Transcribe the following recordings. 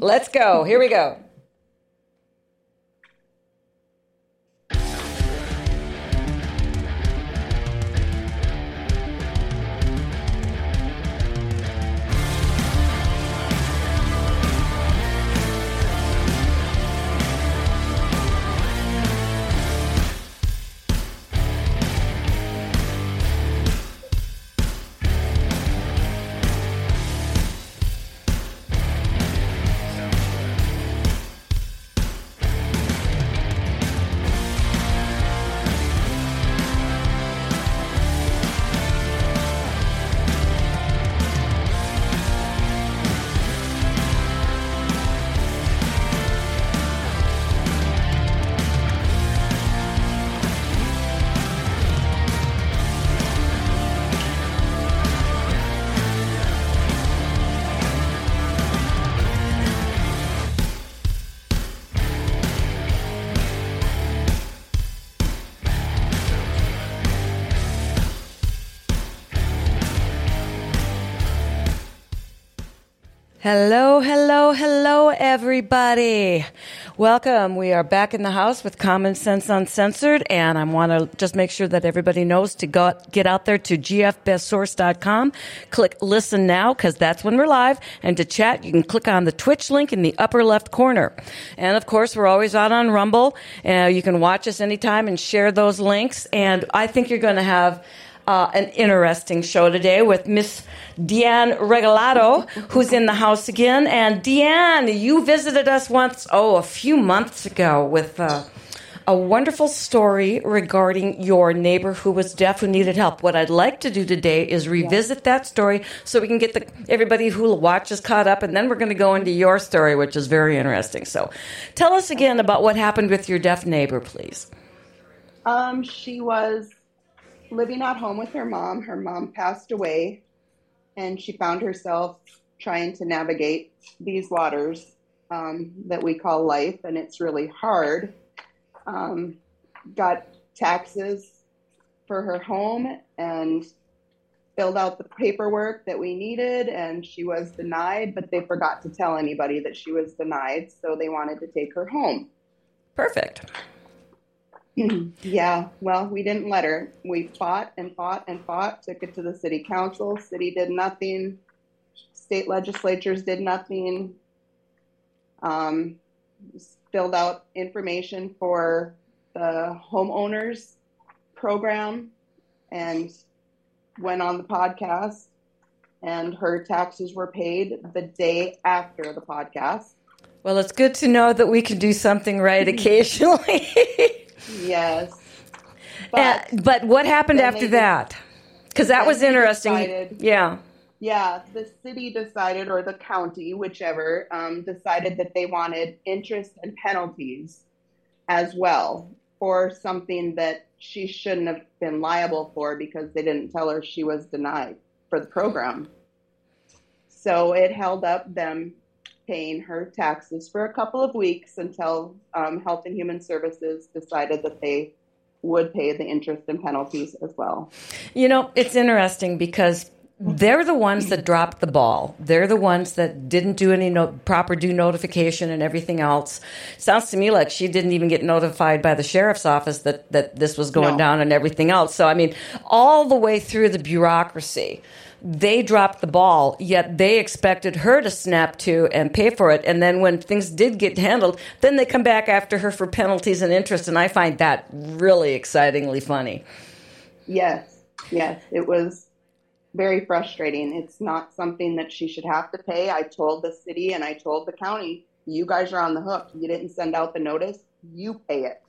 Let's go. Here we go. Hello, hello, hello, everybody. Welcome. We are back in the house with Common Sense UnSensored, and I want to just make sure that everybody knows to go, get out there to gfbestsource.com, click listen now, because that's when we're live, and to chat, you can click on the Twitch link in the upper left corner. And of course, we're always out on Rumble, and you can watch us anytime and share those links, and I think you're going to have uh, an interesting show today with Miss Deanne Regalado, who's in the house again. And Deanne, you visited us once, oh, a few months ago with uh, a wonderful story regarding your neighbor who was deaf who needed help. What I'd like to do today is revisit that story so we can get the, everybody who watches caught up, and then we're going to go into your story, which is very interesting. So tell us again about what happened with your deaf neighbor, please. Um, she was living at home with her mom. Her mom passed away, and she found herself trying to navigate these waters um, that we call life, and it's really hard. Um, got taxes for her home and filled out the paperwork that we needed, and she was denied, but they forgot to tell anybody that she was denied, so they wanted to take her home. Perfect. yeah, well, we didn't let her. We fought and fought and fought, took it to the city council. City did nothing. State legislatures did nothing. Um, filled out information for the homeowners program and went on the podcast and her taxes were paid the day after the podcast. Well, it's good to know that we can do something right occasionally. Yes. But, uh, but what happened after that? Because that was interesting. Decided, yeah. Yeah, the city decided, or the county, whichever, um, decided that they wanted interest and penalties as well for something that she shouldn't have been liable for because they didn't tell her she was denied for the program. So it held up them paying her taxes for a couple of weeks until um, Health and Human Services decided that they would pay the interest and penalties as well. You know, it's interesting because they're the ones that dropped the ball. They're the ones that didn't do any no- proper due notification and everything else. Sounds to me like she didn't even get notified by the sheriff's office that, that this was going no. down and everything else. So, I mean, all the way through the bureaucracy they dropped the ball, yet they expected her to snap to and pay for it. And then when things did get handled, then they come back after her for penalties and interest. And I find that really excitingly funny. Yes, yes. It was very frustrating. It's not something that she should have to pay. I told the city and I told the county, you guys are on the hook. You didn't send out the notice, you pay it.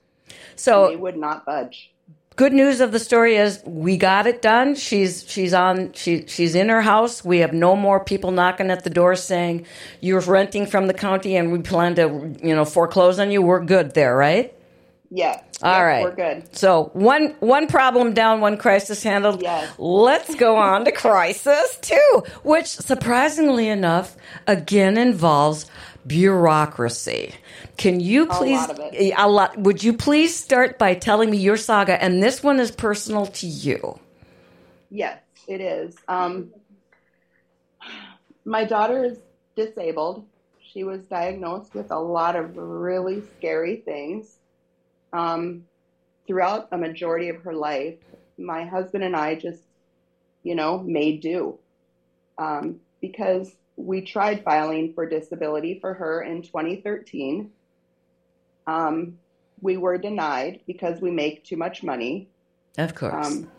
So and they would not budge good news of the story is we got it done. She's she's on she she's in her house. We have no more people knocking at the door saying you're renting from the county and we plan to you know foreclose on you. We're good there, right? Yeah. All yes, right. We're good. So one one problem down, one crisis handled. Yes. Let's go on to crisis two, which surprisingly enough again involves bureaucracy. Can you please a lot, a lot would you please start by telling me your saga and this one is personal to you? Yes, it is. Um, my daughter is disabled. She was diagnosed with a lot of really scary things. Um, throughout a majority of her life, my husband and I just, you know, made do um, because we tried filing for disability for her in 2013. Um, we were denied because we make too much money. Of course. Um,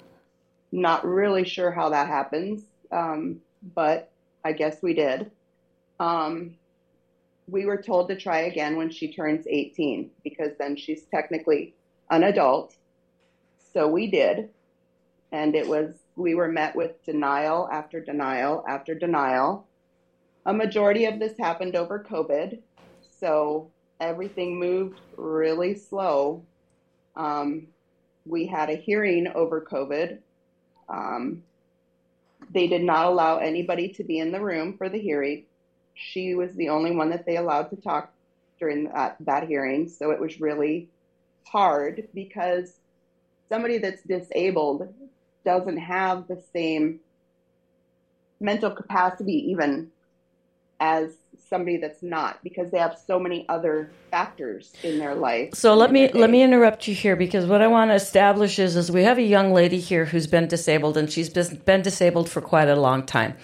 not really sure how that happens, um, but I guess we did. Um, we were told to try again when she turns 18 because then she's technically an adult. So we did. And it was, we were met with denial after denial after denial. A majority of this happened over COVID. So everything moved really slow. Um, we had a hearing over COVID. Um, they did not allow anybody to be in the room for the hearing. She was the only one that they allowed to talk during that, that hearing. So it was really hard because somebody that's disabled doesn't have the same mental capacity even as somebody that's not because they have so many other factors in their life. So let me let me interrupt you here because what I want to establish is is we have a young lady here who's been disabled and she's been, been disabled for quite a long time.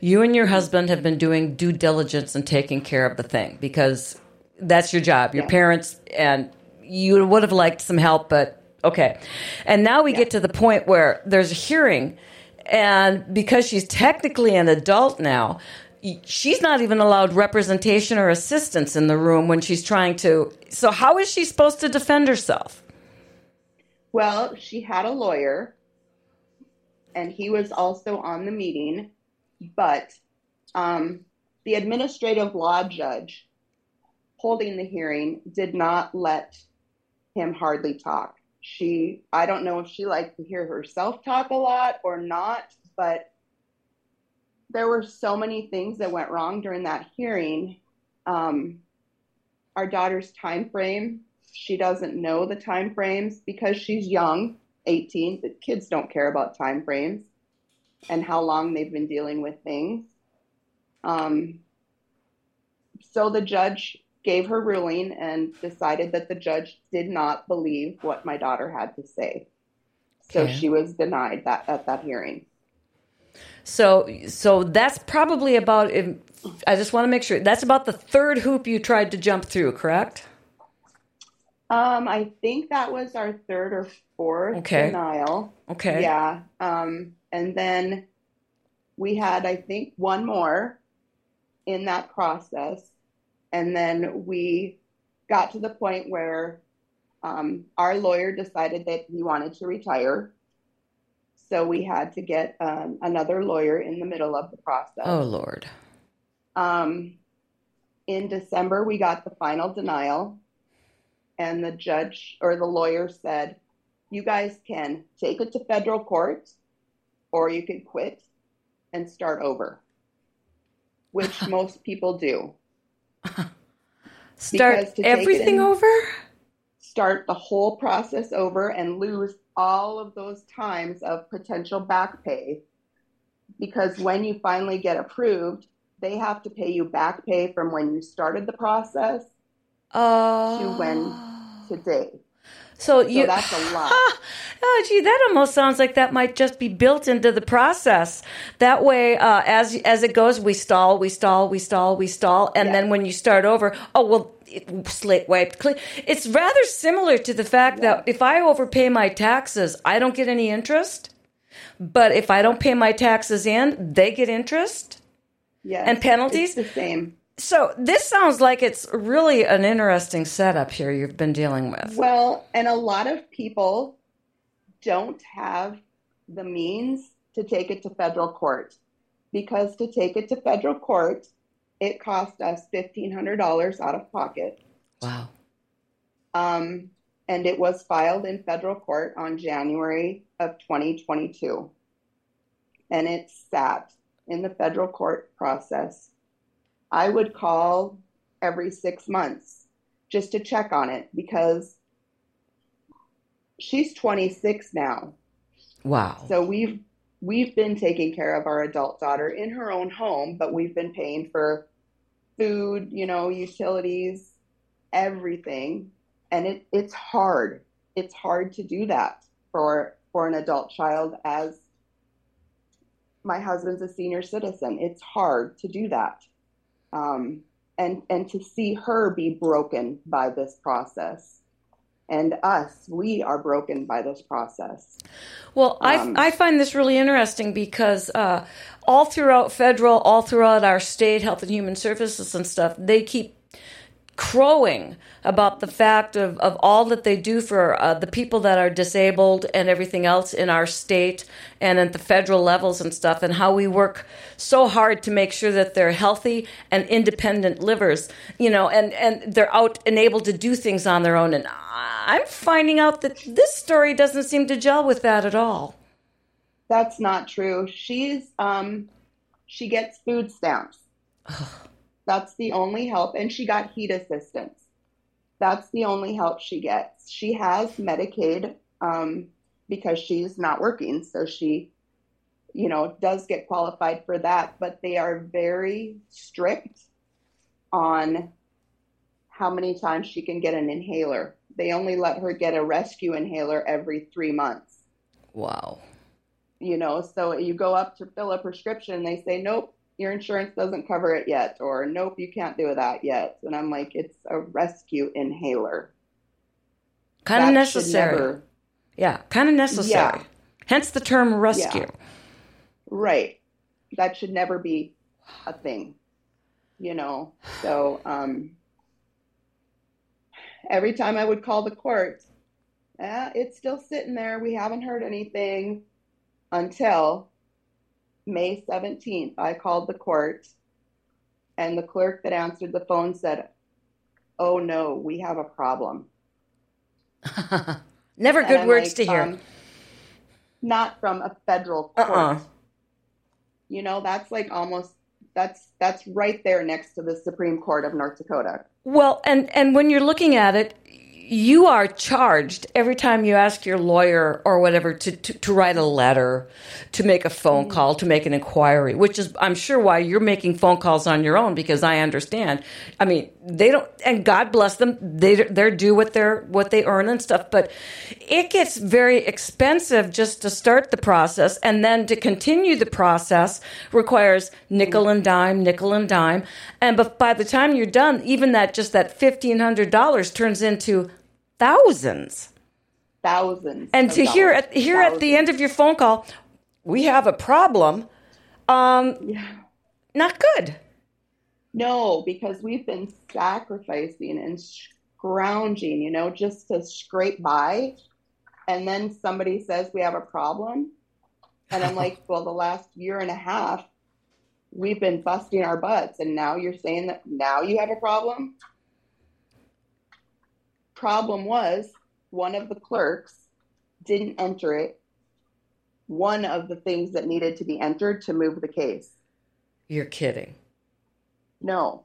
You and your husband have been doing due diligence and taking care of the thing because that's your job. Your yeah. parents and you would have liked some help but okay. And now we yeah. get to the point where there's a hearing and because she's technically an adult now, she's not even allowed representation or assistance in the room when she's trying to. So, how is she supposed to defend herself? Well, she had a lawyer, and he was also on the meeting, but um, the administrative law judge holding the hearing did not let him hardly talk. She, I don't know if she liked to hear herself talk a lot or not, but there were so many things that went wrong during that hearing. Um, our daughter's time frame, she doesn't know the time frames because she's young, 18. The kids don't care about time frames and how long they've been dealing with things. Um, so the judge gave her ruling and decided that the judge did not believe what my daughter had to say. So okay. she was denied that at that hearing. So so that's probably about. I just want to make sure that's about the third hoop you tried to jump through, correct? Um, I think that was our third or fourth okay. denial. Okay. Yeah. Um, and then we had, I think, one more in that process, and then we got to the point where um, our lawyer decided that he wanted to retire so we had to get um, another lawyer in the middle of the process. Oh, Lord. Um, in December, we got the final denial, and the judge or the lawyer said, You guys can take it to federal court, or you can quit and start over, which most people do. Start everything in, over? Start the whole process over and lose all of those times of potential back pay because when you finally get approved, they have to pay you back pay from when you started the process uh, to when today. So, you, so that's a lot. oh, gee, that almost sounds like that might just be built into the process. That way, uh, as as it goes, we stall, we stall, we stall, we stall, and yeah. then when you start over, oh well, slate wiped clean. It's rather similar to the fact yeah. that if I overpay my taxes, I don't get any interest. But if I don't pay my taxes in, they get interest. Yeah, and penalties. the same. So this sounds like it's really an interesting setup here you've been dealing with. Well, and a lot of people don't have the means to take it to federal court because to take it to federal court, it cost us $1,500 out of pocket. Wow. Um, and it was filed in federal court on January of 2022. And it sat in the federal court process. I would call every six months just to check on it because she's 26 now. Wow. So we've we've been taking care of our adult daughter in her own home, but we've been paying for food, you know, utilities, everything. And it, it's hard. It's hard to do that for for an adult child as my husband's a senior citizen. It's hard to do that. Um, and and to see her be broken by this process and us we are broken by this process. Well um, I, I find this really interesting because uh, all throughout federal all throughout our state health and human services and stuff they keep crowing about the fact of, of all that they do for uh, the people that are disabled and everything else in our state and at the federal levels and stuff, and how we work so hard to make sure that they're healthy and independent livers, you know, and, and they're out and able to do things on their own. And I'm finding out that this story doesn't seem to gel with that at all. That's not true. She's um, she gets food stamps. That's the only help. And she got heat assistance. That's the only help she gets. She has Medicaid um, because she's not working. So she, you know, does get qualified for that. But they are very strict on how many times she can get an inhaler. They only let her get a rescue inhaler every three months. Wow. You know, so you go up to fill a prescription they say, nope, your insurance doesn't cover it yet, or nope, you can't do that yet. And I'm like, it's a rescue inhaler. Kind of necessary. Never, yeah, kind of necessary. Yeah. Hence the term rescue. Yeah. Right. That should never be a thing, you know? So, um, every time I would call the court, eh, it's still sitting there. We haven't heard anything until May 17th, I called the court, and the clerk that answered the phone said, Oh no, we have a problem. Never good words like, to hear. Um, not from a federal court. Uh-uh. You know, that's like almost that's that's right there next to the Supreme Court of North Dakota. Well, and and when you're looking at it, you are charged every time you ask your lawyer or whatever to, to, to, write a letter, to make a phone mm-hmm. call, to make an inquiry, which is, I'm sure, why you're making phone calls on your own because I understand. I mean, they don't, and God bless them, they, they're due what they're, what they earn and stuff, but it gets very expensive just to start the process and then to continue the process requires nickel and dime, nickel and dime. And but by the time you're done, even that, just that $1,500 turns into thousands. Thousands. And to hear at here at the end of your phone call, we have a problem. Um, yeah. Not good. No, because we've been sacrificing and scrounging, you know, just to scrape by. And then somebody says we have a problem. And I'm like, well, the last year and a half, we've been busting our butts. And now you're saying that now you have a problem? Problem was one of the clerks didn't enter it one of the things that needed to be entered to move the case. You're kidding. No.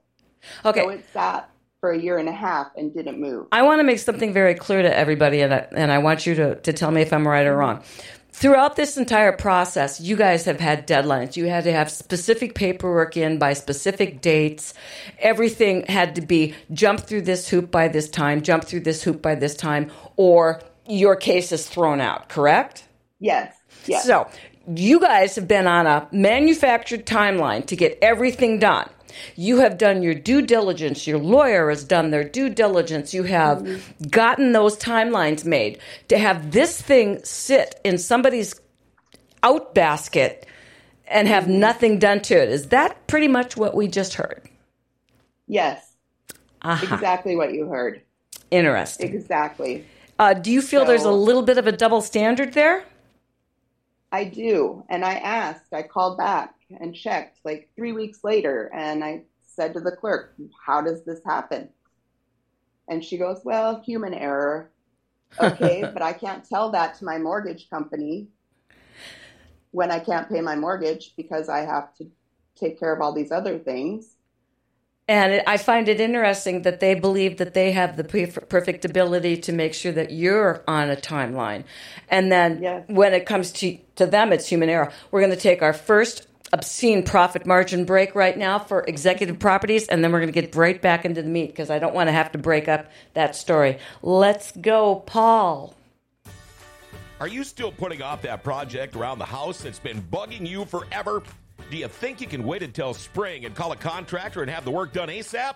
Okay. So it sat for a year and a half and didn't move. I want to make something very clear to everybody, and I, and I want you to, to tell me if I'm right or wrong throughout this entire process, you guys have had deadlines. You had to have specific paperwork in by specific dates. Everything had to be jump through this hoop by this time, jump through this hoop by this time, or your case is thrown out, correct? Yes. Yes. So you guys have been on a manufactured timeline to get everything done. You have done your due diligence. Your lawyer has done their due diligence. You have mm-hmm. gotten those timelines made. To have this thing sit in somebody's out basket and have mm-hmm. nothing done to it. Is that pretty much what we just heard? Yes. Uh-huh. Exactly what you heard. Interesting. Exactly. Uh, do you feel so, there's a little bit of a double standard there? I do. And I asked, I called back and checked like three weeks later. And I said to the clerk, How does this happen? And she goes, Well, human error. Okay, but I can't tell that to my mortgage company when I can't pay my mortgage because I have to take care of all these other things. And I find it interesting that they believe that they have the perfect ability to make sure that you're on a timeline. And then yes. when it comes to, to them, it's human error. We're going to take our first obscene profit margin break right now for executive properties, and then we're going to get right back into the meat because I don't want to have to break up that story. Let's go, Paul. Are you still putting off that project around the house that's been bugging you forever? Do you think you can wait until spring and call a contractor and have the work done ASAP?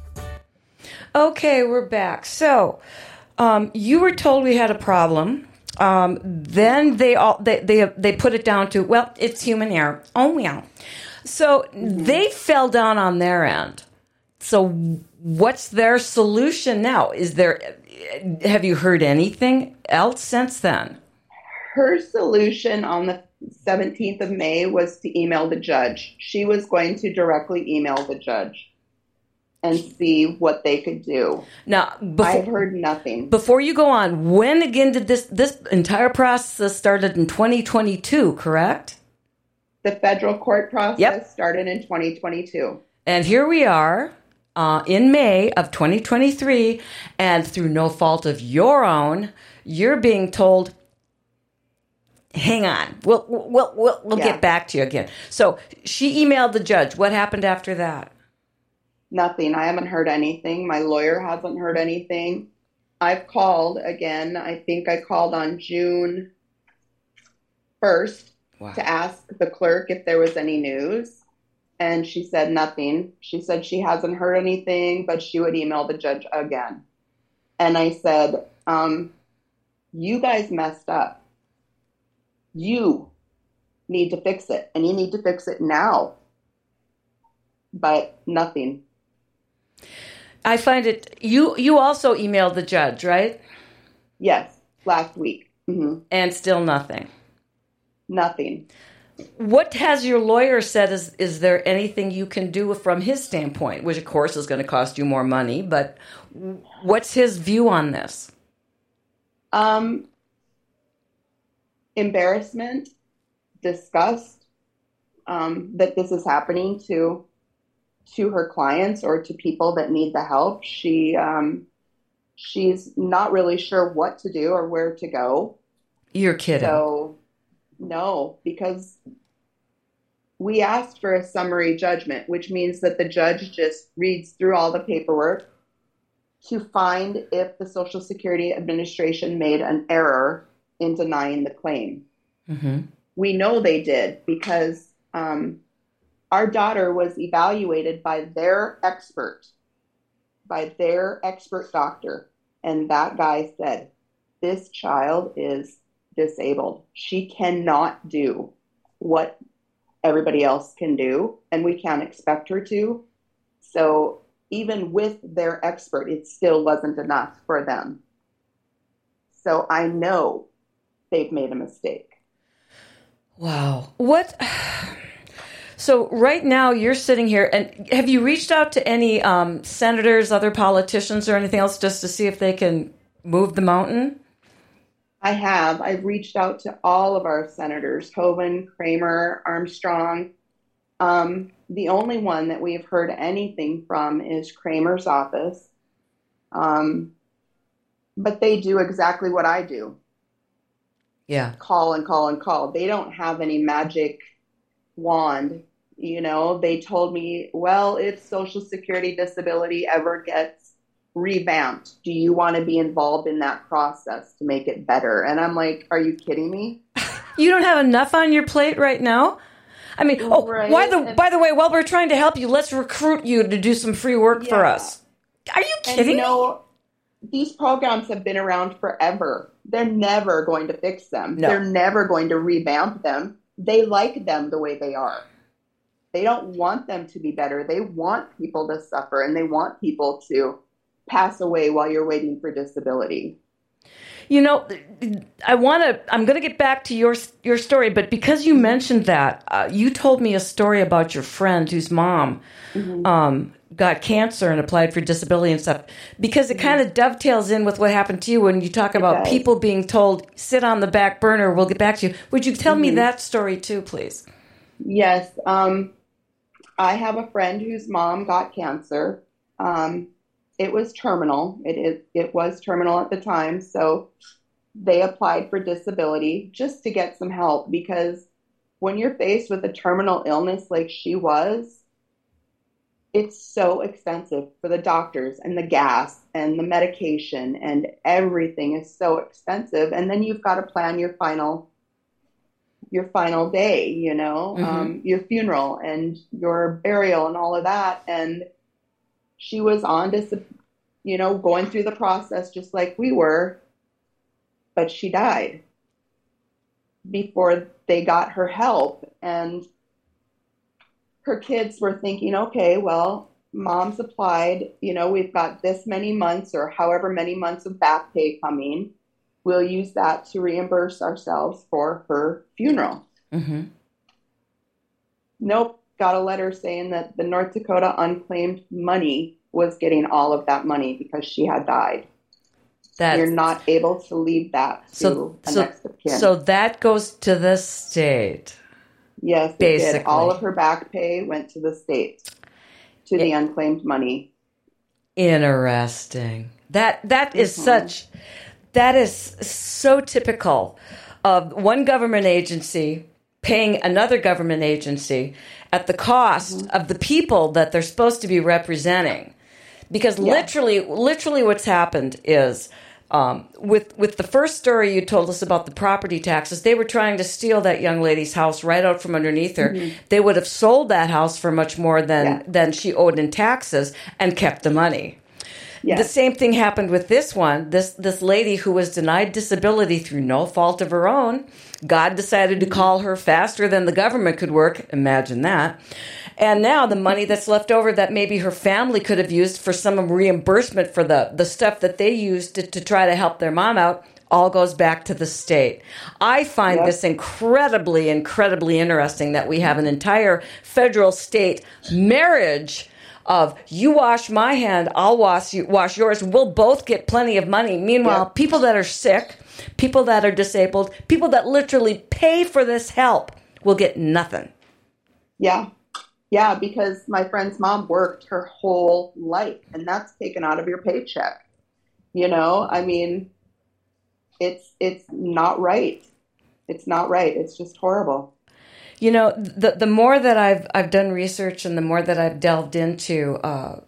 Okay, we're back. So, um, you were told we had a problem. Um, then they all they, they they put it down to well, it's human error. Oh well. So they fell down on their end. So what's their solution now? Is there have you heard anything else since then? Her solution on the 17th of May was to email the judge. She was going to directly email the judge and see what they could do. Now, before, I've heard nothing. Before you go on, when again did this this entire process started in 2022, correct? The federal court process Yep. started in 2022. And here we are uh, in May of 2023, and through no fault of your own, you're being told, "Hang on, we'll we'll we'll, we'll Yeah. get back to you again." So she emailed the judge. What happened after that? Nothing. I haven't heard anything. My lawyer hasn't heard anything. I've called again. I think I called on June 1st Wow. to ask the clerk if there was any news. And she said nothing. She said she hasn't heard anything, but she would email the judge again. And I said, um, You guys messed up. You need to fix it, and you need to fix it now. But nothing. I find it. You you also emailed the judge, right? Yes, last week. hmm And still nothing. Nothing. What has your lawyer said? Is is there anything you can do from his standpoint? Which of course is going to cost you more money, but what's his view on this? Um, embarrassment, disgust um, that this is happening to to her clients or to people that need the help. She um, she's not really sure what to do or where to go. You're kidding. So no, because we asked for a summary judgment, which means that the judge just reads through all the paperwork to find if the Social Security Administration made an error in denying the claim. hmm We know they did because um, our daughter was evaluated by their expert, by their expert doctor, and that guy said, This child is disabled. She cannot do what everybody else can do, and we can't expect her to. So, even with their expert, it still wasn't enough for them. So, I know they've made a mistake. Wow. What? So right now you're sitting here, and have you reached out to any um, senators, other politicians, or anything else just to see if they can move the mountain? I have. I've reached out to all of our senators Hoven, Cramer, Armstrong. Um, the only one that we've heard anything from is Cramer's office. Um, but they do exactly what I do Yeah. call and call and call. They don't have any magic wand. You know, they told me, well, if Social Security disability ever gets revamped, do you want to be involved in that process to make it better? And I'm like, are you kidding me? You don't have enough on your plate right now. I mean, oh, Right. by the And- by the way, while we're trying to help you, let's recruit you to do some free work for us. Are you And kidding? you know, these programs have been around forever. They're never going to fix them. No. They're never going to revamp them. They like them the way they are. They don't want them to be better. They want people to suffer and they want people to pass away while you're waiting for disability. You know, I want to. I'm going to get back to your your story, but because you mentioned that, uh, you told me a story about your friend whose mom mm-hmm. um, got cancer and applied for disability and stuff. Because it mm-hmm. kind of dovetails in with what happened to you when you talk about people being told, "Sit on the back burner. We'll get back to you." Would you tell mm-hmm. me that story too, please? Yes. Um, I have a friend whose mom got cancer. Um, it was terminal. It is it was terminal at the time, so they applied for disability just to get some help because when you're faced with a terminal illness like she was, it's so expensive for the doctors and the gas and the medication and everything is so expensive and then you've got to plan your final your final day you know mm-hmm. um, your funeral and your burial and all of that and she was on to, you know, going through the process just like we were, but she died before they got her help. And her kids were thinking, okay, well, mom's applied, you know, we've got this many months or however many months of back pay coming. We'll use that to reimburse ourselves for her funeral. Mm-hmm. Nope got a letter saying that the North Dakota unclaimed money was getting all of that money because she had died. You're not able to leave that to so, so, next of kin. So that goes to the state. Yes, basically. All of her back pay went to the state, to the unclaimed money. Interesting. That that is mm-hmm. such that is so typical of one government agency paying another government agency at the cost mm-hmm. of the people that they're supposed to be representing. Because yeah. literally, literally, what's happened is um, with with the first story you told us about the property taxes, they were trying to steal that young lady's house right out from underneath her. Mm-hmm. They would have sold that house for much more than yeah. than she owed in taxes and kept the money. Yes. The same thing happened with this one. This this lady who was denied disability through no fault of her own. God decided to call her faster than the government could work. Imagine that. And now the money that's left over that maybe her family could have used for some reimbursement for the, the stuff that they used to, to try to help their mom out all goes back to the state. I find yep. this incredibly, incredibly interesting that we have an entire federal state marriage of you wash my hand, I'll wash you, wash yours. We'll both get plenty of money. Meanwhile, yep. people that are sick, people that are disabled, people that literally pay for this help will get nothing. Yeah. Yeah, because my friend's mom worked her whole life and that's taken out of your paycheck. You know, I mean, it's it's not right. It's not right. It's just horrible. You know, the the more that I've I've done research and the more that I've delved into uh,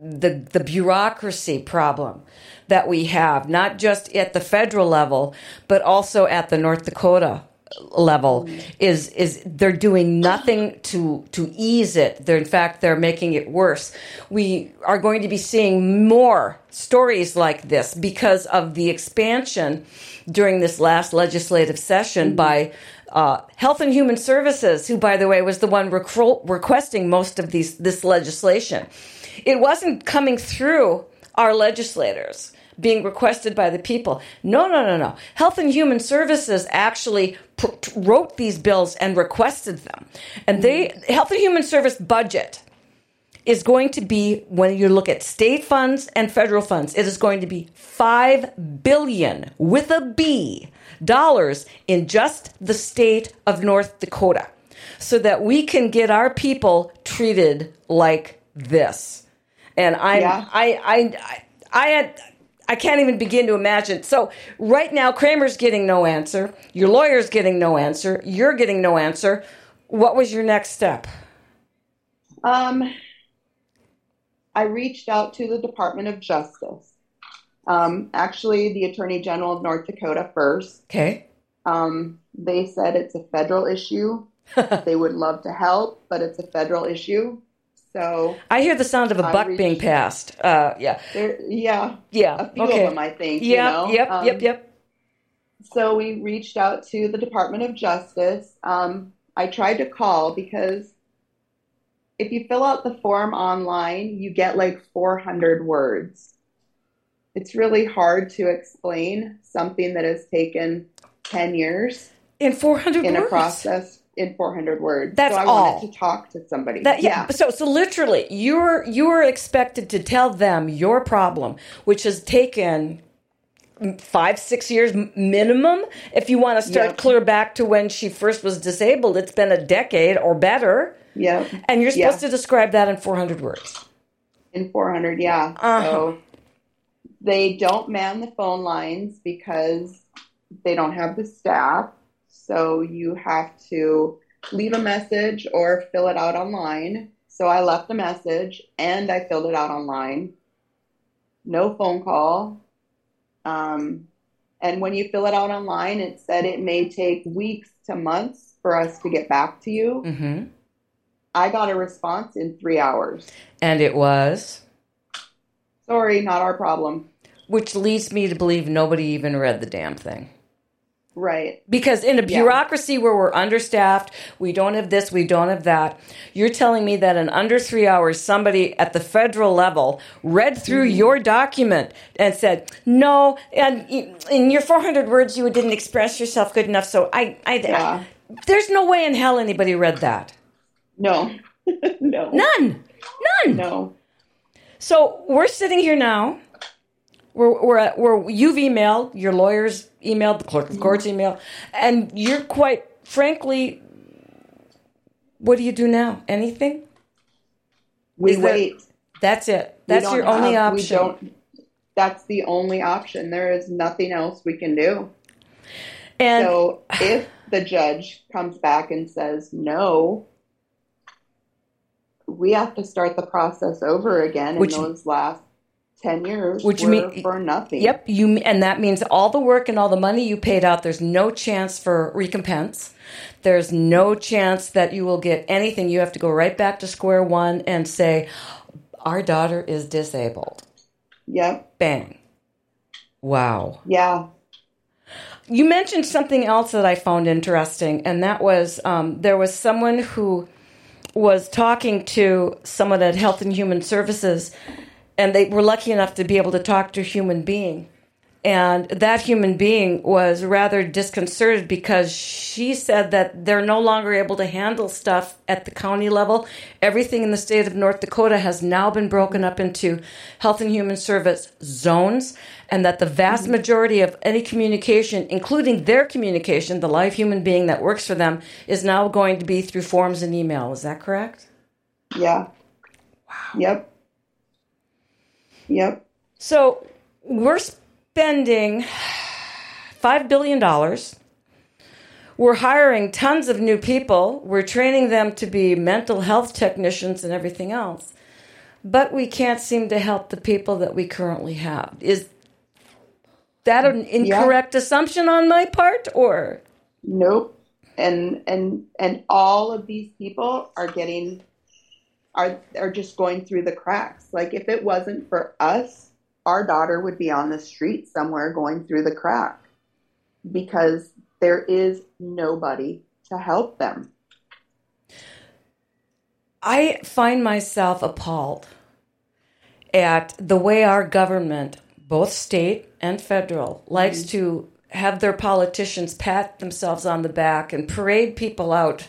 the the bureaucracy problem that we have, not just at the federal level, but also at the North Dakota level is is they're doing nothing to to ease it. They're in fact they're making it worse. We are going to be seeing more stories like this because of the expansion during this last legislative session by uh, Health and Human Services, who, by the way, was the one recro- requesting most of these this legislation. It wasn't coming through our legislators being requested by the people. No, no, no, no. Health and Human Services actually pr- wrote these bills and requested them. And they, Health and Human Service budget is going to be, when you look at state funds and federal funds, it is going to be 5 billion with a B dollars in just the state of North Dakota so that we can get our people treated like this. And I'm, yeah. I, I, I, I had, I can't even begin to imagine. So right now, Cramer's getting no answer. Your lawyer's getting no answer. You're getting no answer. What was your next step? Um, I reached out to the Department of Justice. Um, actually, the Attorney General of North Dakota first. Okay. Um, they said it's a federal issue. they would love to help, but it's a federal issue. So I hear the sound of a buck reached, being passed. Uh, yeah, there, yeah, yeah. A few okay. of them, I think. Yeah, you know? yep, um, yep, yep. So we reached out to the Department of Justice. Um, I tried to call because if you fill out the form online, you get like 400 words. it's really hard to explain something that has taken 10 years in 400 in words. a process in 400 words. That's so I all. wanted to talk to somebody. That, yeah. So so literally, you're you're expected to tell them your problem, which has taken five six years minimum. If you want to start Yep. clear back to when she first was disabled, it's been a decade or better, Yeah. and you're supposed Yeah. to describe that in 400 words. In 400, yeah. Uh-huh. So they don't man the phone lines because they don't have the staff. So you have to leave a message or fill it out online. So I left a message and I filled it out online. No phone call. Um, and when you fill it out online, it said it may take weeks to months for us to get back to you. hmm I got a response in three hours. And it was, Sorry, not our problem. which leads me to believe nobody even read the damn thing. Right. Because in a Yeah. bureaucracy where we're understaffed, we don't have this, we don't have that. You're telling me that in under three hours, somebody at the federal level read through Mm-hmm. your document and said, "No, and in your 400 words, you didn't express yourself good enough." So I, I, Yeah. there's no way in hell anybody read that. No. no. None, none. No. So we're sitting here now. We're, we're, at, we're you've emailed your lawyers emailed the clerk of court's email, and you're quite frankly. What do you do now? Anything? We Is wait. That's it. That's your only have- option. don't- that's the only option. There is nothing else we can do. and So if the judge comes back and says no, we have to start the process over again. Which- and those last ten years Which were mean- for nothing. Yep, you and that means all the work and all the money you paid out. There's no chance for recompense. There's no chance that you will get anything. You have to go right back to square one and say, "Our daughter is disabled." Yep. Bang. Wow. Yeah. You mentioned something else that I found interesting, and that was um, there was someone who was talking to someone at Health and Human Services, and they were lucky enough to be able to talk to a human being. And that human being was rather disconcerted because she said that they're no longer able to handle stuff at the county level. Everything in the state of North Dakota has now been broken up into health and human service zones, and that the vast mm-hmm. majority of any communication, including their communication, the live human being that works for them, is now going to be through forms and email. Is that correct? Yeah. Wow. Yep. Yep. So we're spending $5 billion. We're hiring tons of new people. We're training them to be mental health technicians and everything else. But we can't seem to help the people that we currently have. Is that an incorrect assumption on my part or Nope. And and and all of these people are getting are are just going through the cracks. Like if it wasn't for us, our daughter would be on the street somewhere going through the crack because there is nobody to help them. I find myself appalled at the way our government, both state and federal, likes mm-hmm. to have their politicians pat themselves on the back and parade people out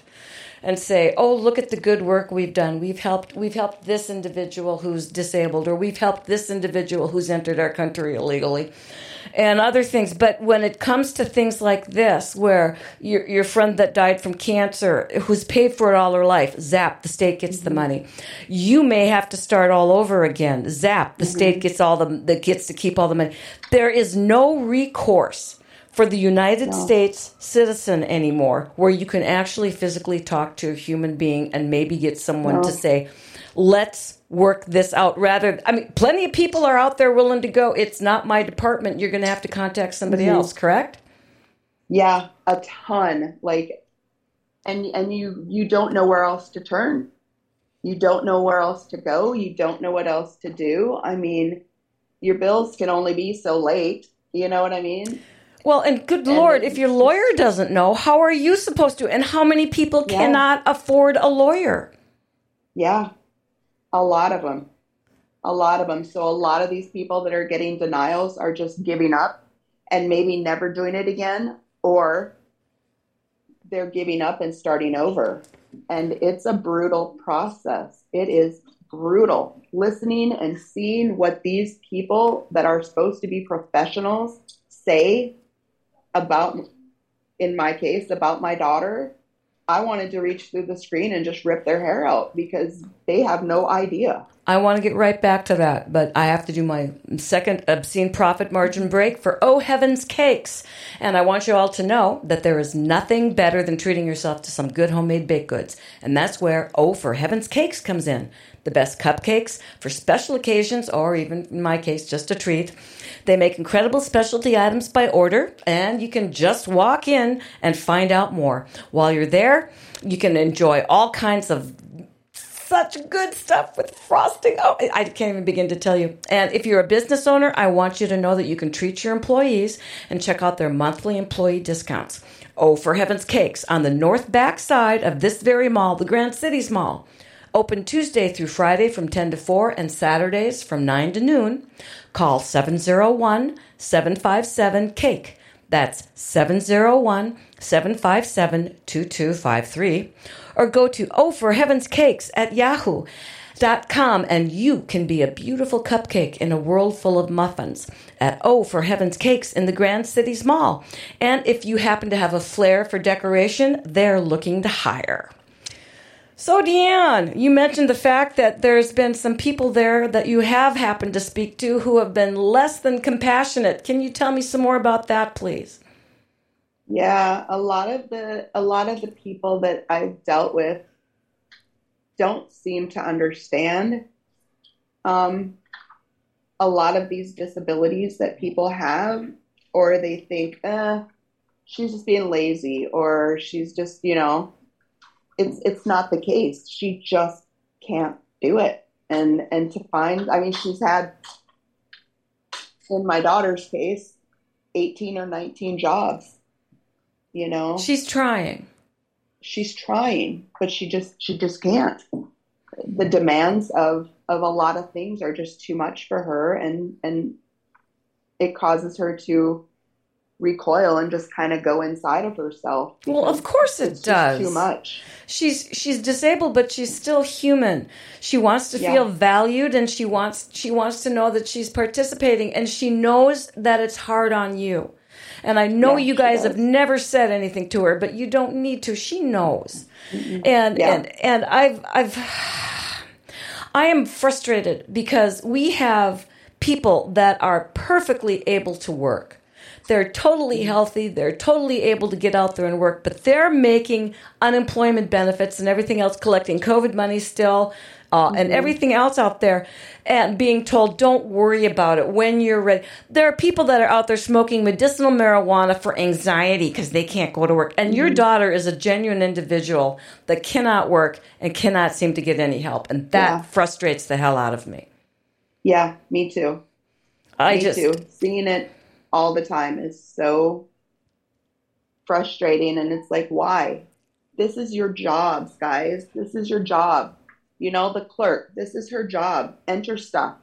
and say, "Oh, look at the good work we've done. We've helped we've helped this individual who's disabled or we've helped this individual who's entered our country illegally." And other things, but when it comes to things like this, where your your friend that died from cancer, who's paid for it all her life, zap, the state gets the mm-hmm. money. You may have to start all over again. Zap, the mm-hmm. state gets all the that gets to keep all the money. There is no recourse for the United States citizen anymore where you can actually physically talk to a human being and maybe get someone No. to say, let's work this out rather i mean plenty of people are out there willing to go it's not my department you're going to have to contact somebody Mhm. else correct Yeah, a ton. Like and and you you don't know where else to turn. You don't know where else to go. You don't know what else to do. I mean, your bills can only be so late. You know what I mean? Well and good And lord if your lawyer doesn't know how are you supposed to and how many people Yeah. cannot afford a lawyer Yeah. A lot of them. A lot of them. So a lot of these people that are getting denials are just giving up and maybe never doing it again, or they're giving up and starting over. And it's a brutal process. It is brutal. Listening and seeing what these people that are supposed to be professionals say about, in my case, about my daughter, I wanted to reach through the screen and just rip their hair out because they have no idea. I want to get right back to that, but I have to do my second obscene profit margin break for Oh Heavens Cakes. And I want you all to know that there is nothing better than treating yourself to some good homemade baked goods. And that's where Oh for Heavens Cakes comes in. The best cupcakes for special occasions, or even in my case, just a treat. They make incredible specialty items by order, and you can just walk in and find out more. While you're there, you can enjoy all kinds of such good stuff with frosting. Oh, I can't even begin to tell you. And if you're a business owner, I want you to know that you can treat your employees and check out their monthly employee discounts. Oh, for heaven's cakes, on the north back side of this very mall, the Grand Cities Mall. Open Tuesday through Friday from 10 to 4 and Saturdays from 9 to noon. Call 701 757 CAKE. That's 701 757 2253. Or go to Oh for Heaven's Cakes at Yahoo yahoo.com and you can be a beautiful cupcake in a world full of muffins at Oh for Heaven's Cakes in the Grand Cities Mall. And if you happen to have a flair for decoration, they're looking to hire. So, Deanne, you mentioned the fact that there's been some people there that you have happened to speak to who have been less than compassionate. Can you tell me some more about that, please? Yeah, a lot of the a lot of the people that I've dealt with don't seem to understand um, a lot of these disabilities that people have, or they think, eh, she's just being lazy, or she's just, you know, it's it's not the case. She just can't do it. And and to find, I mean, she's had in my daughter's case, 18 or 19 jobs. You know, she's trying. She's trying, but she just she just can't. The demands of of a lot of things are just too much for her, and and it causes her to recoil and just kind of go inside of herself. Well, of course it does. Too much. She's she's disabled, but she's still human. She wants to yeah. feel valued, and she wants she wants to know that she's participating, and she knows that it's hard on you. And I know yeah, you guys have never said anything to her, but you don't need to. She knows. Mm-hmm. And yeah. and and I've I've I am frustrated because we have people that are perfectly able to work they're totally mm-hmm. healthy. They're totally able to get out there and work, but they're making unemployment benefits and everything else, collecting COVID money still. Uh, mm-hmm. and everything else out there, and being told, don't worry about it when you're ready. There are people that are out there smoking medicinal marijuana for anxiety because they can't go to work. And mm-hmm. your daughter is a genuine individual that cannot work and cannot seem to get any help. And that yeah. frustrates the hell out of me. Yeah, me too. I me just too. seeing it all the time is so frustrating. And it's like, why? This is your jobs, guys. This is your job. You know, the clerk, this is her job. Enter stuff.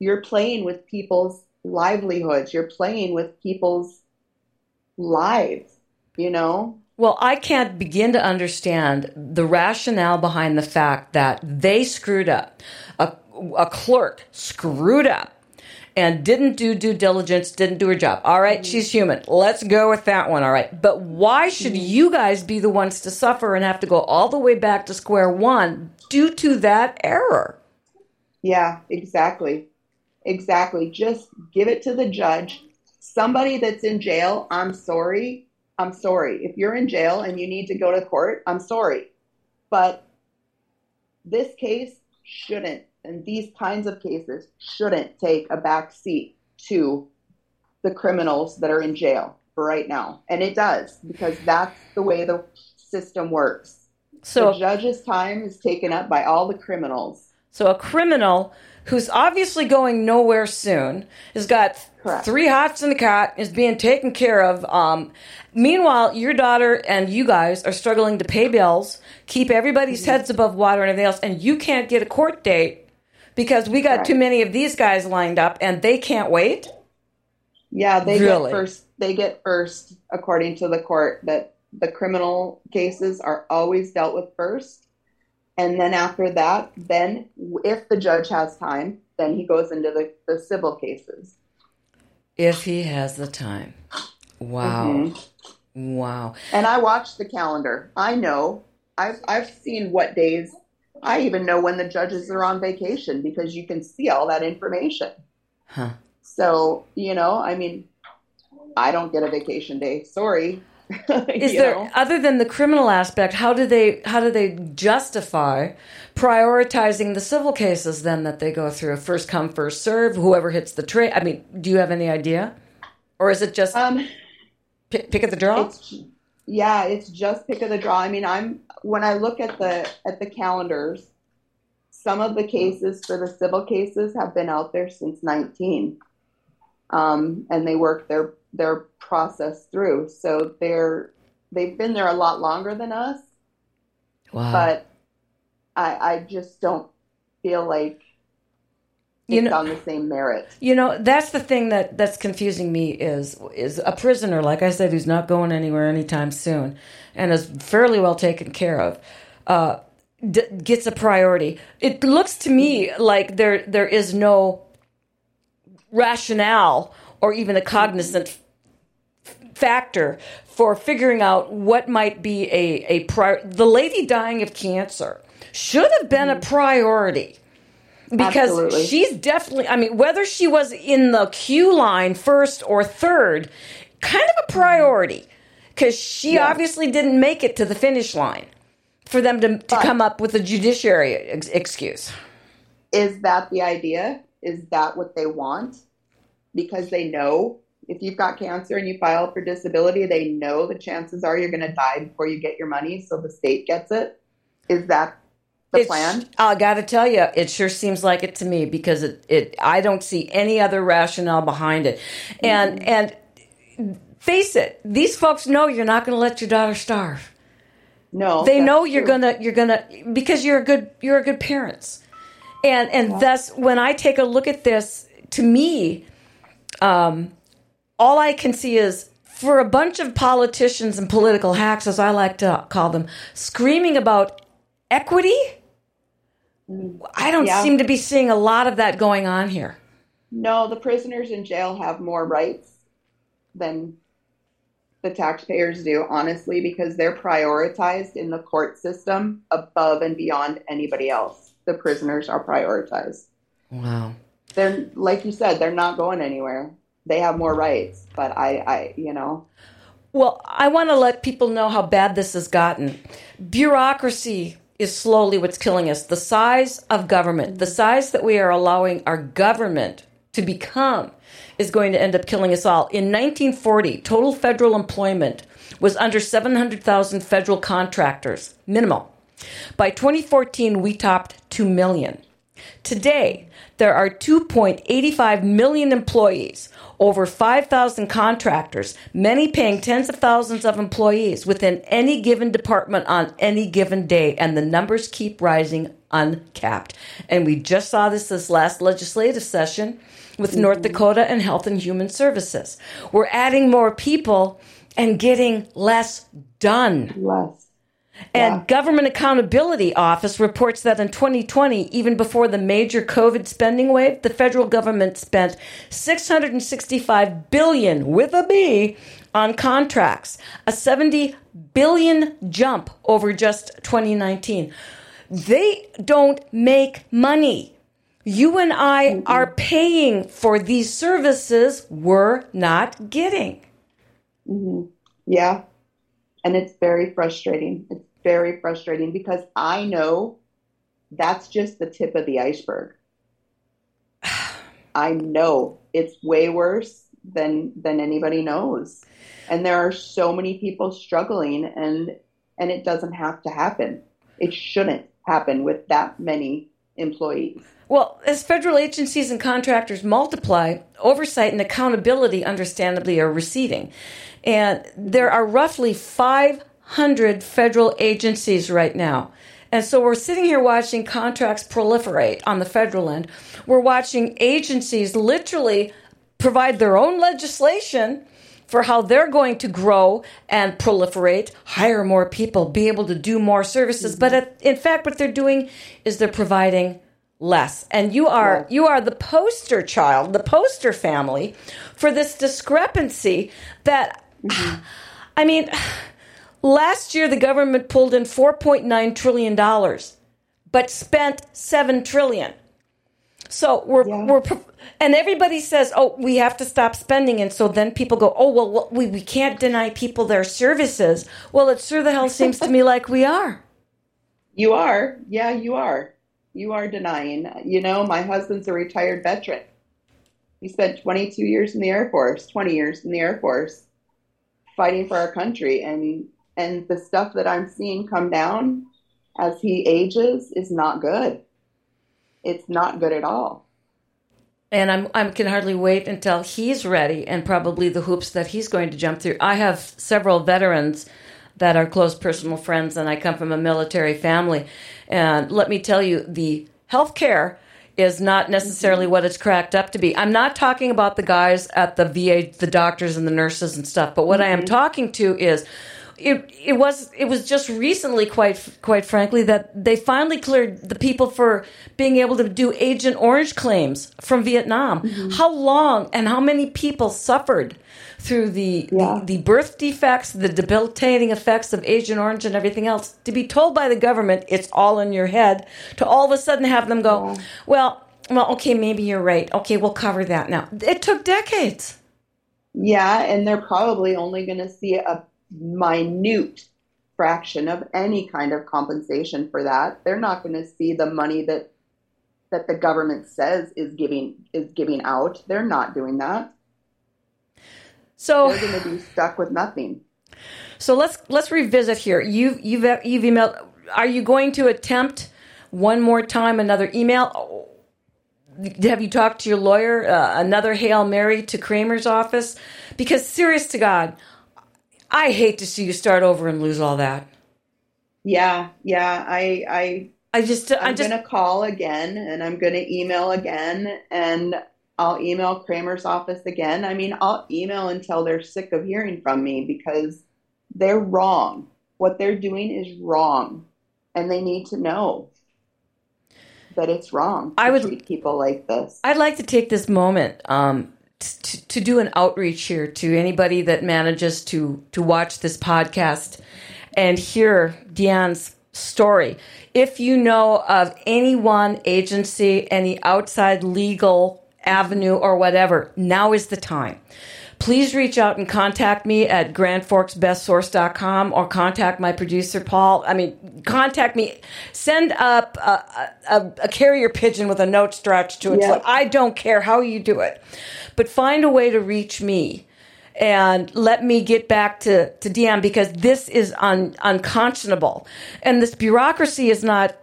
You're playing with people's livelihoods. You're playing with people's lives, you know? Well, I can't begin to understand the rationale behind the fact that they screwed up. A, a clerk screwed up and didn't do due diligence, didn't do her job. All right, she's human. Let's go with that one. All right. But why should you guys be the ones to suffer and have to go all the way back to square one due to that error? Yeah, exactly. Exactly. Just give it to the judge. Somebody that's in jail, I'm sorry. I'm sorry. If you're in jail and you need to go to court, I'm sorry. But this case shouldn't and these kinds of cases shouldn't take a back seat to the criminals that are in jail for right now. And it does because that's the way the system works. So the judge's time is taken up by all the criminals. So a criminal who's obviously going nowhere soon has got Correct. three hots in the cot is being taken care of. Um, meanwhile, your daughter and you guys are struggling to pay bills, keep everybody's mm-hmm. heads above water, and everything else, and you can't get a court date because we got Right. too many of these guys lined up and they can't wait. Yeah, they Really? get first. They get first, according to the court, that the criminal cases are always dealt with first, and then after that, then if the judge has time, then he goes into the, the civil cases. If he has the time. Wow. Mhm. Wow. And I watch the calendar. I know. I've I've seen what days. I even know when the judges are on vacation because you can see all that information. Huh. So you know, I mean, I don't get a vacation day. Sorry. Is there know? other than the criminal aspect, how do they how do they justify prioritizing the civil cases then that they go through? First come, first serve, whoever hits the tray. I mean, do you have any idea? Or is it just Um, pick, pick at the draw? it's yeah, it's just pick of the draw. I mean, I'm when I look at the at the calendars, some of the cases for the civil cases have been out there since 19, um, and they work their their process through. So they're they've been there a lot longer than us, Wow. but I I just don't feel like You know- on the same merit. You know, that's the thing that that's confusing me is is a prisoner, like I said, who's not going anywhere anytime soon, and is fairly well taken care of, uh, d- gets a priority. It looks to me like there there is no rationale or even a cognizant f- factor for figuring out what might be a a prior. The lady dying of cancer should have been a priority because Absolutely. she's definitely i mean whether she was in the queue line first or third kind of a priority because she Yeah. obviously didn't make it to the finish line for them to, to But- come up with a judiciary ex- excuse is that the idea? Is that what they want? Because they know if you've got cancer and you file for disability, they know the chances are you're going to die before you get your money, so the state gets it. Is that the It's- plan? i gotta tell you it sure seems like it to me because it, it i don't see any other rationale behind it and and face it these folks know you're not going to let your daughter starve No. they know you're true. gonna you're gonna because you're a good you're a good parents and and thus when i take a look at this to me um all i can see is for a bunch of politicians and political hacks as i like to call them screaming about equity i don't Yeah. seem to be seeing a lot of that going on here No, the prisoners in jail have more rights than the taxpayers do, honestly, because they're prioritized in the court system above and beyond anybody else. The prisoners are prioritized. wow they're like you said they're not going anywhere they have more rights but i i you know Well, I want to let people know how bad this has gotten. Bureaucracy is slowly what's killing us. The size of government, the mm-hmm. size that we are allowing our government to become, is going to end up killing us all. In 1940, total federal employment was under 700,000 federal contractors, minimal. By 2014, we topped 2 million. Today, there are 2.85 million employees, over 5,000 contractors, many paying tens of thousands of employees within any given department on any given day, and the numbers keep rising uncapped. And we just saw this this last legislative session with mm-hmm. North Dakota and Health and Human Services. We're adding more people and getting less done. less And Yeah. Government Accountability Office reports that in 2020, even before the major COVID spending wave, the federal government spent 665 billion with a B on contracts, a 70 billion jump over just 2019. They don't make money. You and I mm-hmm. are paying for these services we're not getting. Mm-hmm. yeah and it's very frustrating. It's very frustrating because i know that's just the tip of the iceberg. I know it's way worse than than anybody knows. And there are so many people struggling and and it doesn't have to happen. It shouldn't happen with that many employees. Well, as federal agencies and contractors multiply, oversight and accountability understandably are receding. And there are roughly 500 federal agencies right now. And so we're sitting here watching contracts proliferate on the federal end. We're watching agencies literally provide their own legislation for how they're going to grow and proliferate, hire more people, be able to do more services. But at, in fact, what they're doing is they're providing less. And you are you are the poster child, the poster family for this discrepancy that I mean last year the government pulled in 4.9 trillion dollars but spent 7 trillion. So we're Yeah. we're and everybody says, "Oh, we have to stop spending." And so then people go, "Oh, well, well we we can't deny people their services." Well, it sure the hell seems to me like we are. You are. Yeah, you are. You are denying. You know, my husband's a retired veteran. He spent 22 years in the Air Force, 20 years in the Air Force, fighting for our country. And and the stuff that I'm seeing come down as he ages is not good. It's not good at all. and I'm I can hardly wait until he's ready and probably the hoops that he's going to jump through. I have several veterans that are close personal friends, and I come from a military family. And let me tell you, the health care is not necessarily mm-hmm. what it's cracked up to be. I'm not talking about the guys at the VA, the doctors and the nurses and stuff, but what I am mm-hmm. talking to is it it was it was just recently quite quite frankly that they finally cleared the people for being able to do agent orange claims from Vietnam. Mm-hmm. How long and how many people suffered through the, Yeah. the the birth defects the debilitating effects of agent orange and everything else to be told by the government it's all in your head to all of a sudden have them go well well okay maybe you're right okay we'll cover that now it took decades Yeah, and they're probably only going to see a minute fraction of any kind of compensation for that. They're not going to see the money that that the government says is giving is giving out. They're not doing that. So They're going to be stuck with nothing. So let's let's revisit here. You've you've you've emailed. Are you going to attempt one more time another email? Have you talked to your lawyer? Uh, another hail mary to Cramer's office? Because serious to God, I hate to see you start over and lose all that. Yeah, yeah. I I I just I I'm just going to call again and I'm going to email again and I'll email Cramer's office again. I mean, I'll email until they're sick of hearing from me because they're wrong. What they're doing is wrong and they need to know that it's wrong to I would- treat people like this. I'd like to take this moment um, to, to do an outreach here to anybody that manages to to watch this podcast and hear Deanne's story. If you know of any one agency, any outside legal avenue or whatever, now is the time. Please reach out and contact me at grandforksbestsource.com or contact my producer, Paul. I mean, contact me. Send up a, a, a carrier pigeon with a note stretched to it. Yeah. I don't care how you do it, but find a way to reach me and let me get back to, to DM because this is un, unconscionable. And this bureaucracy is not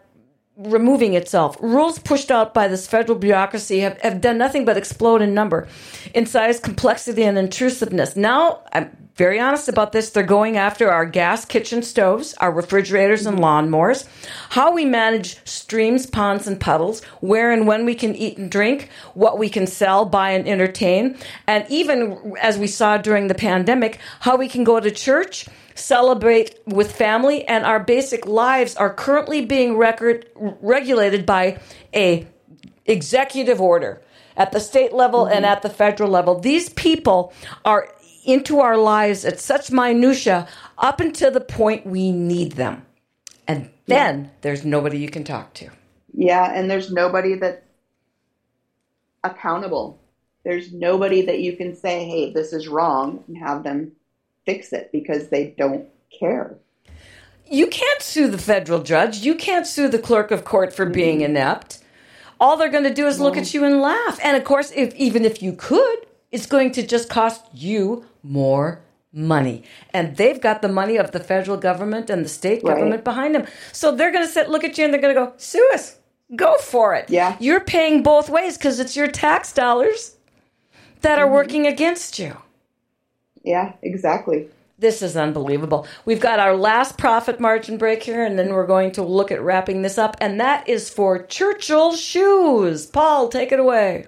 removing itself. Rules pushed out by this federal bureaucracy have, have done nothing but explode in number, in size, complexity, and intrusiveness. Now, I'm very honest about this. They're going after our gas kitchen stoves, our refrigerators and lawnmowers, how we manage streams, ponds, and puddles, where and when we can eat and drink, what we can sell, buy, and entertain, and even as we saw during the pandemic, how we can go to church celebrate with family, and our basic lives are currently being record, regulated by a executive order at the state level and mm-hmm. at the federal level. These people are into our lives at such minutia up until the point we need them. And then there's nobody you can talk to. Yeah, and there's nobody that's accountable. There's nobody that you can say, hey, this is wrong, and have them fix it because they don't care. You can't sue the federal judge. You can't sue the clerk of court for being mm-hmm. inept. All they're going to do is look at you and laugh. And of course, if even if you could, it's going to just cost you more money. And they've got the money of the federal government and the state Right. government behind them. So they're going to sit, look at you, and they're going to go, sue us. Go for it. Yeah. You're paying both ways because it's your tax dollars that are mm-hmm. working against you. Yeah, exactly. This is unbelievable. We've got our last profit margin break here, and then we're going to look at wrapping this up, and that is for Churchill Shoes. Paul, take it away.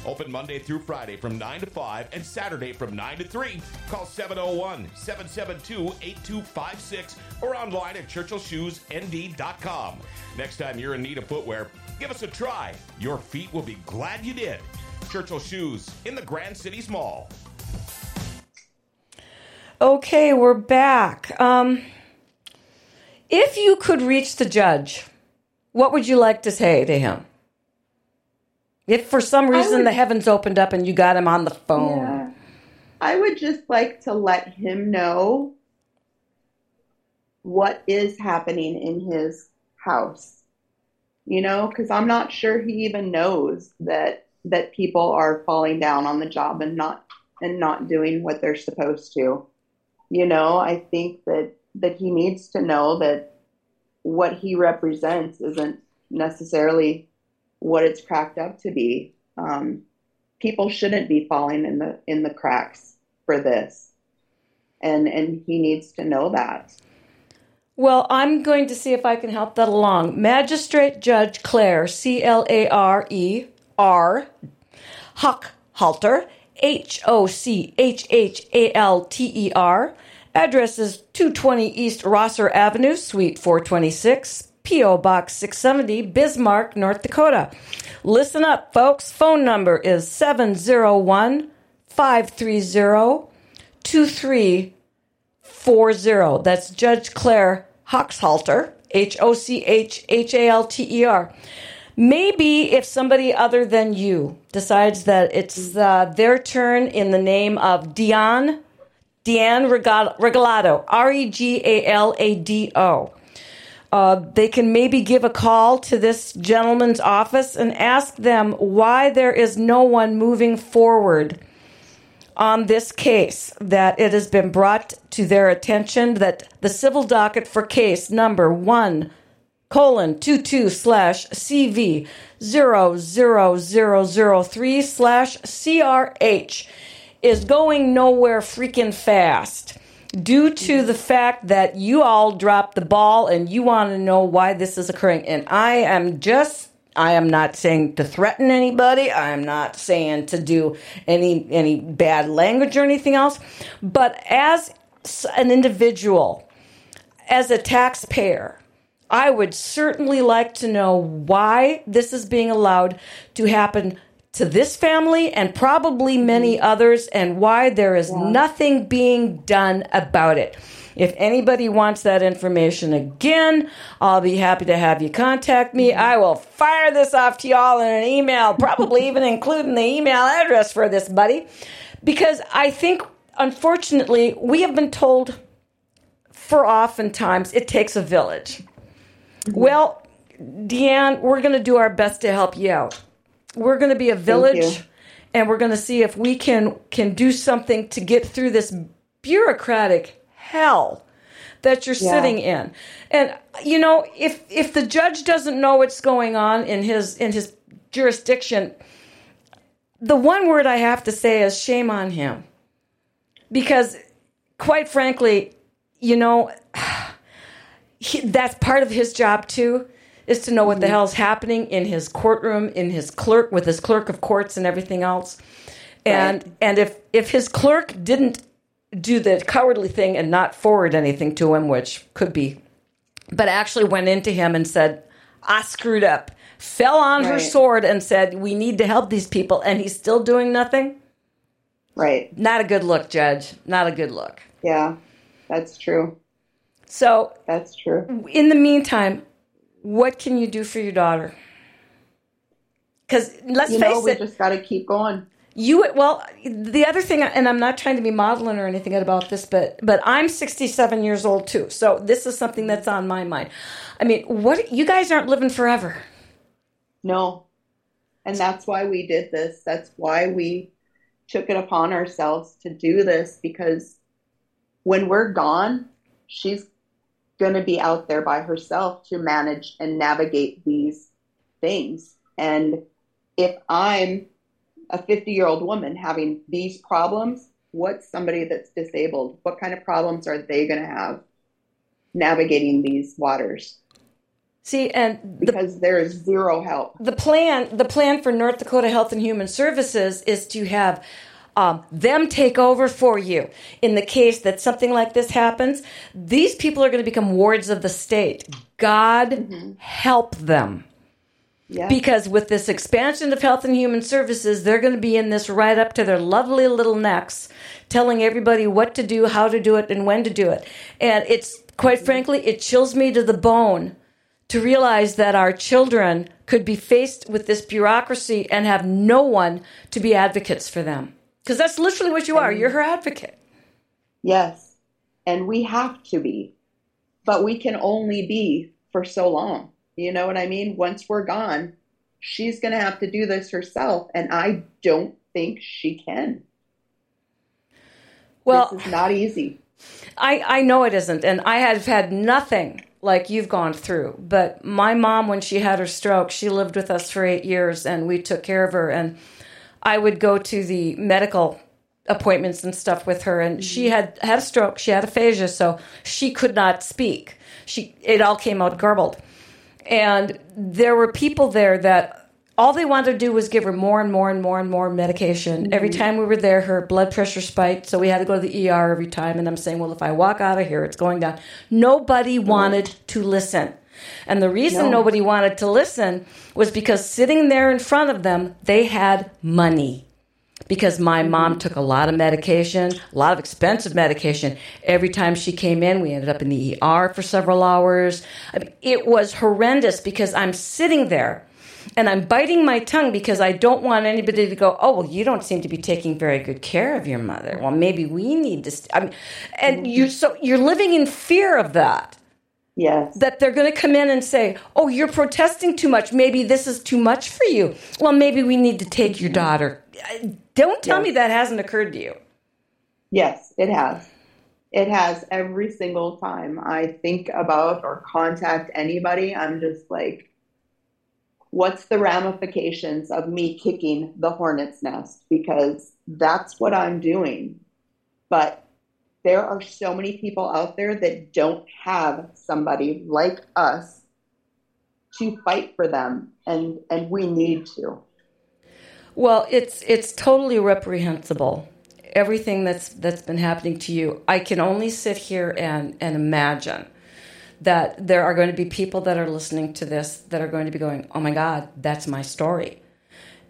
Open Monday through Friday from 9 to 5 and Saturday from 9 to 3. Call 701 772 8256 or online at churchillshoesnd.com. Next time you're in need of footwear, give us a try. Your feet will be glad you did. Churchill Shoes in the Grand Cities Mall. Okay, we're back. Um, if you could reach the judge, what would you like to say to him? If for some reason would- the heavens opened up and you got him on the phone. Yeah. I would just like to let him know what is happening in his house. You know, because I'm not sure he even knows that that people are falling down on the job and not and not doing what they're supposed to. You know, I think that that he needs to know that what he represents isn't necessarily what it's cracked up to be. Um, people shouldn't be falling in the in the cracks for this, and and he needs to know that. Well, I'm going to see if I can help that along. Magistrate Judge Clare, C L A R E R, Huck Halter, H O C H H A L T E R. Address is 220 East Rosser Avenue, Suite 426, P.O. Box 670, Bismarck, North Dakota. Listen up, folks. Phone number is 701 530 2340. That's Judge Clare Hochhalter, H O C H H A L T E R. Maybe if somebody other than you decides that it's uh, their turn in the name of Dion, Deanne Regalado, R E G A L A D O. Uh, they can maybe give a call to this gentleman's office and ask them why there is no one moving forward on this case that it has been brought to their attention that the civil docket for case number one colon two two slash CV zero zero zero zero three slash CRH is going nowhere freaking fast due to mm-hmm. the fact that you all dropped the ball and you want to know why this is occurring. And I am just I am not saying to threaten anybody. I am not saying to do any any bad language or anything else. But as an individual, as a taxpayer, I would certainly like to know why this is being allowed to happen to this family and probably many mm-hmm. others, and why there is nothing being done about it. If anybody wants that information again, I'll be happy to have you contact me. Mm-hmm. I will fire this off to y'all in an email, probably even including the email address for this buddy, because I think, unfortunately, we have been told for oftentimes it takes a village. Mm-hmm. Well, Deanne, we're going to do our best to help you out. We're going to be a village, and we're going to see if we can can do something to get through this bureaucratic hell that you're Yeah. sitting in. And you know, if if the judge doesn't know what's going on in his in his jurisdiction, the one word I have to say is shame on him. Because quite frankly, you know, he, that's part of his job too is to know what the mm-hmm. hell's happening in his courtroom in his clerk with his clerk of courts and everything else and Right. and if if his clerk didn't do the cowardly thing and not forward anything to him which could be but actually went into him and said i screwed up fell on her sword and said we need to help these people and he's still doing nothing Right. not a good look judge not a good look Yeah. That's true. so That's true. in the meantime, what can you do for your daughter? Because let's You face know, we it, just got to keep going. You well, the other thing, and I'm not trying to be modeling or anything about this, but but I'm 67 years old too, so this is something that's on my mind. I mean, what you guys aren't living forever. No, and that's why we did this. That's why we took it upon ourselves to do this because when we're gone, she's going to be out there by herself to manage and navigate these things. And if I'm a 50 year old woman having these problems, what's somebody that's disabled? What kind of problems are they going to have navigating these waters? See, and the, because there is zero help. The plan, the plan for North Dakota Health and Human Services is to have um, them take over for you in the case that something like this happens. These people are going to become wards of the state. God mm-hmm. help them. Yeah. Because with this expansion of health and human services, they're going to be in this right up to their lovely little necks, telling everybody what to do, how to do it, and when to do it. And it's quite frankly, it chills me to the bone to realize that our children could be faced with this bureaucracy and have no one to be advocates for them. Because that's literally what you are. You're her advocate. Yes. And we have to be. But we can only be for so long. You know what I mean? Once we're gone, she's going to have to do this herself. And I don't think she can. Well, this is not easy. I, I know it isn't. And I have had nothing like you've gone through. But my mom, when she had her stroke, she lived with us for eight years and we took care of her. And I would go to the medical appointments and stuff with her and she had had a stroke she had aphasia so she could not speak she it all came out garbled and there were people there that all they wanted to do was give her more and more and more and more medication. Mm-hmm. Every time we were there, her blood pressure spiked, so we had to go to the ER every time. And I'm saying, well, if I walk out of here, it's going down. Nobody wanted to listen. And the reason no. nobody wanted to listen was because sitting there in front of them, they had money. Because my mm-hmm. mom took a lot of medication, a lot of expensive medication. Every time she came in, we ended up in the ER for several hours. I mean, it was horrendous because I'm sitting there and I'm biting my tongue because I don't want anybody to go, oh, well, you don't seem to be taking very good care of your mother. Well, maybe we need to. St-. I mean, and you so you're living in fear of that. Yes. That they're going to come in and say, oh, you're protesting too much. Maybe this is too much for you. Well, maybe we need to take your daughter. Don't tell yes. me that hasn't occurred to you. Yes, it has. It has every single time I think about or contact anybody. I'm just like, what's the ramifications of me kicking the hornet's nest? Because that's what I'm doing. But there are so many people out there that don't have somebody like us to fight for them and and we need to well it's it's totally reprehensible everything that's that's been happening to you i can only sit here and and imagine that there are going to be people that are listening to this that are going to be going, oh my God, that's my story.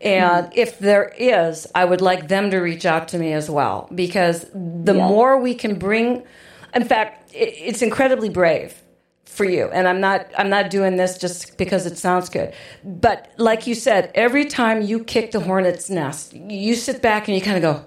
And mm-hmm. if there is, I would like them to reach out to me as well because the yeah. more we can bring, in fact, it's incredibly brave for you. And I'm not I'm not doing this just because it sounds good. But like you said, every time you kick the hornet's nest, you sit back and you kind of go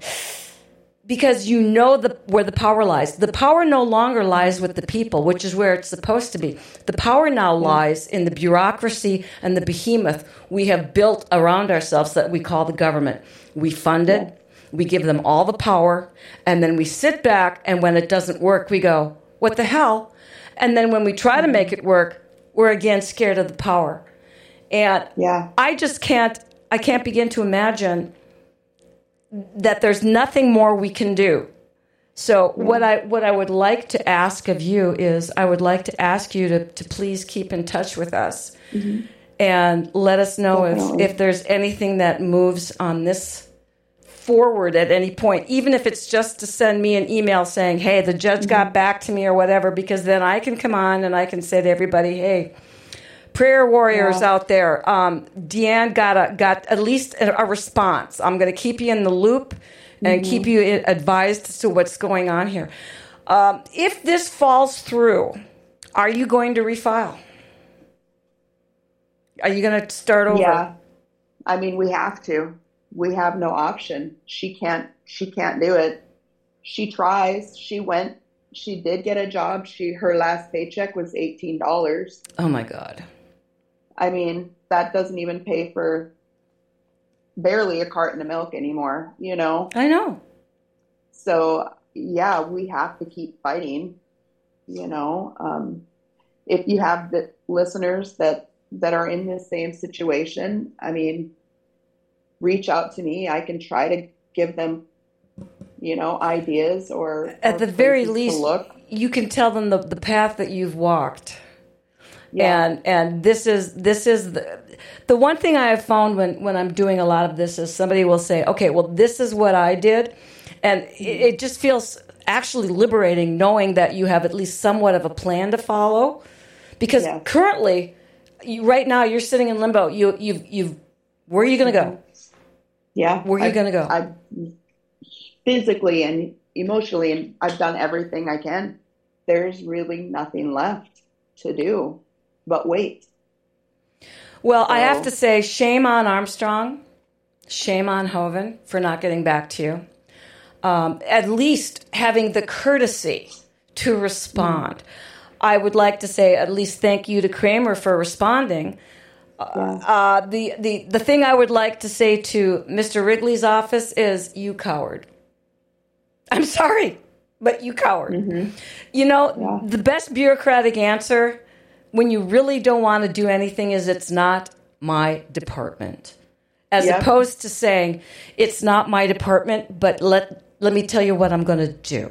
because you know the, where the power lies. The power no longer lies with the people, which is where it's supposed to be. The power now lies in the bureaucracy and the behemoth we have built around ourselves that we call the government. We fund it, we give them all the power, and then we sit back, and when it doesn't work, we go, What the hell? And then when we try to make it work, we're again scared of the power. And yeah. I just can't, I can't begin to imagine that there's nothing more we can do. So what I what I would like to ask of you is I would like to ask you to, to please keep in touch with us mm-hmm. and let us know if, if there's anything that moves on this forward at any point, even if it's just to send me an email saying, Hey, the judge mm-hmm. got back to me or whatever, because then I can come on and I can say to everybody, Hey, prayer warriors yeah. out there. Um, Deanne got a got at least a, a response. I'm going to keep you in the loop and mm-hmm. keep you advised as to what's going on here. Um, if this falls through, are you going to refile? Are you going to start over? Yeah, I mean we have to we have no option. She can't she can't do it. She tries. She went she did get a job. She her last paycheck was eighteen dollars. Oh my god. I mean, that doesn't even pay for barely a carton of milk anymore, you know? I know. So yeah, we have to keep fighting. You know, um, if you have the listeners that that are in the same situation, I mean, reach out to me. I can try to give them, you know, ideas or at or the very least, look. you can tell them the, the path that you've walked. Yeah. And and this is this is the the one thing I have found when when I'm doing a lot of this is somebody will say, okay, well this is what I did, and it, it just feels actually liberating knowing that you have at least somewhat of a plan to follow, because Yeah. currently, you, right now you're sitting in limbo. You you've you've where are you going to go? Yeah. Where are you gonna go? I physically and emotionally, and I've done everything I can. There's really nothing left to do but wait. Well, I have to say, shame on Armstrong, shame on Hoeven for not getting back to you. Um, at least having the courtesy to respond. I would like to say at least thank you to Cramer for responding. Uh, the, the, the thing I would like to say to Mr. Wrigley's office is you coward. I'm sorry, but you coward. You know, Yeah. the best bureaucratic answer when you really don't want to do anything is it's not my department. As Yep. opposed to saying it's not my department, but let let me tell you what I'm going to do.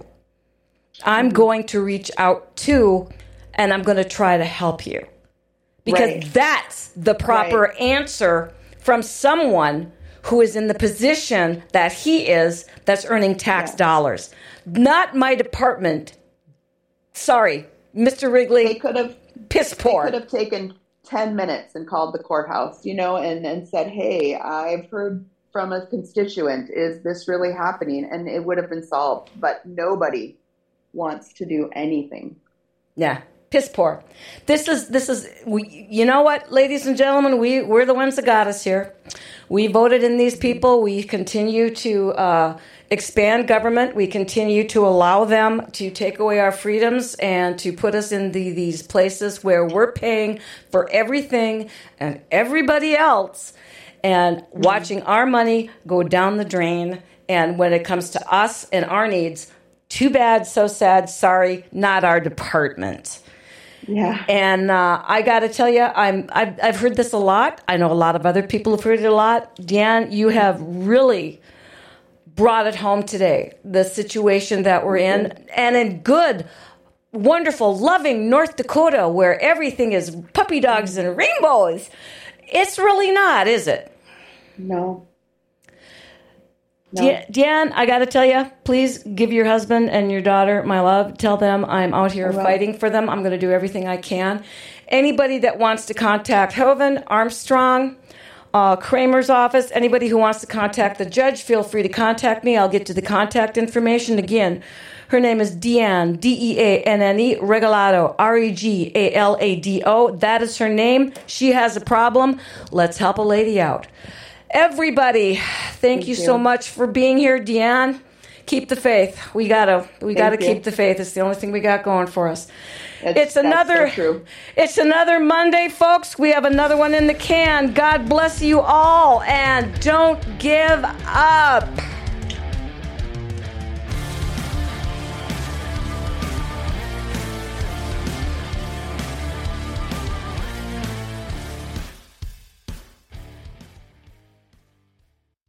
I'm mm-hmm. going to reach out to and I'm going to try to help you. Because Right. that's the proper Right. answer from someone who is in the position that he is that's earning tax dollars. Not my department. Sorry, Mr. They Wrigley, could have piss they poor. could have taken 10 minutes and called the courthouse, you know, and, and said, Hey, I've heard from a constituent. Is this really happening? And it would have been solved. But nobody wants to do anything. Yeah, piss poor. This is this is we. You know what, ladies and gentlemen, we we're the ones that got us here. We voted in these people. We continue to uh, expand government. We continue to allow them to take away our freedoms and to put us in the, these places where we're paying for everything and everybody else, and watching our money go down the drain. And when it comes to us and our needs, too bad, so sad, sorry, not our department. Yeah. And uh, I got to tell you, I'm I've, I've heard this a lot. I know a lot of other people have heard it a lot. Dan, you have really brought it home today. The situation that we're in, and in good, wonderful, loving North Dakota, where everything is puppy dogs and rainbows. It's really not, is it? No. No. Dan, Dan, I got to tell you, please give your husband and your daughter my love. Tell them I'm out here fighting for them. I'm going to do everything I can. Anybody that wants to contact Hoeven, Armstrong, uh, Cramer's office, anybody who wants to contact the judge, feel free to contact me. I'll get to the contact information. Again, her name is Deanne, D E A N N E, Regalado, R E G A L A D O. That is her name. She has a problem. Let's help a lady out. Everybody, thank, you, so much for being here, Deanne. Keep the faith. We gotta, we gotta you. keep the faith. It's the only thing we got going for us. That's- it's another, so true. it's another Monday, folks. We have another one in the can. God bless you all, and don't give up.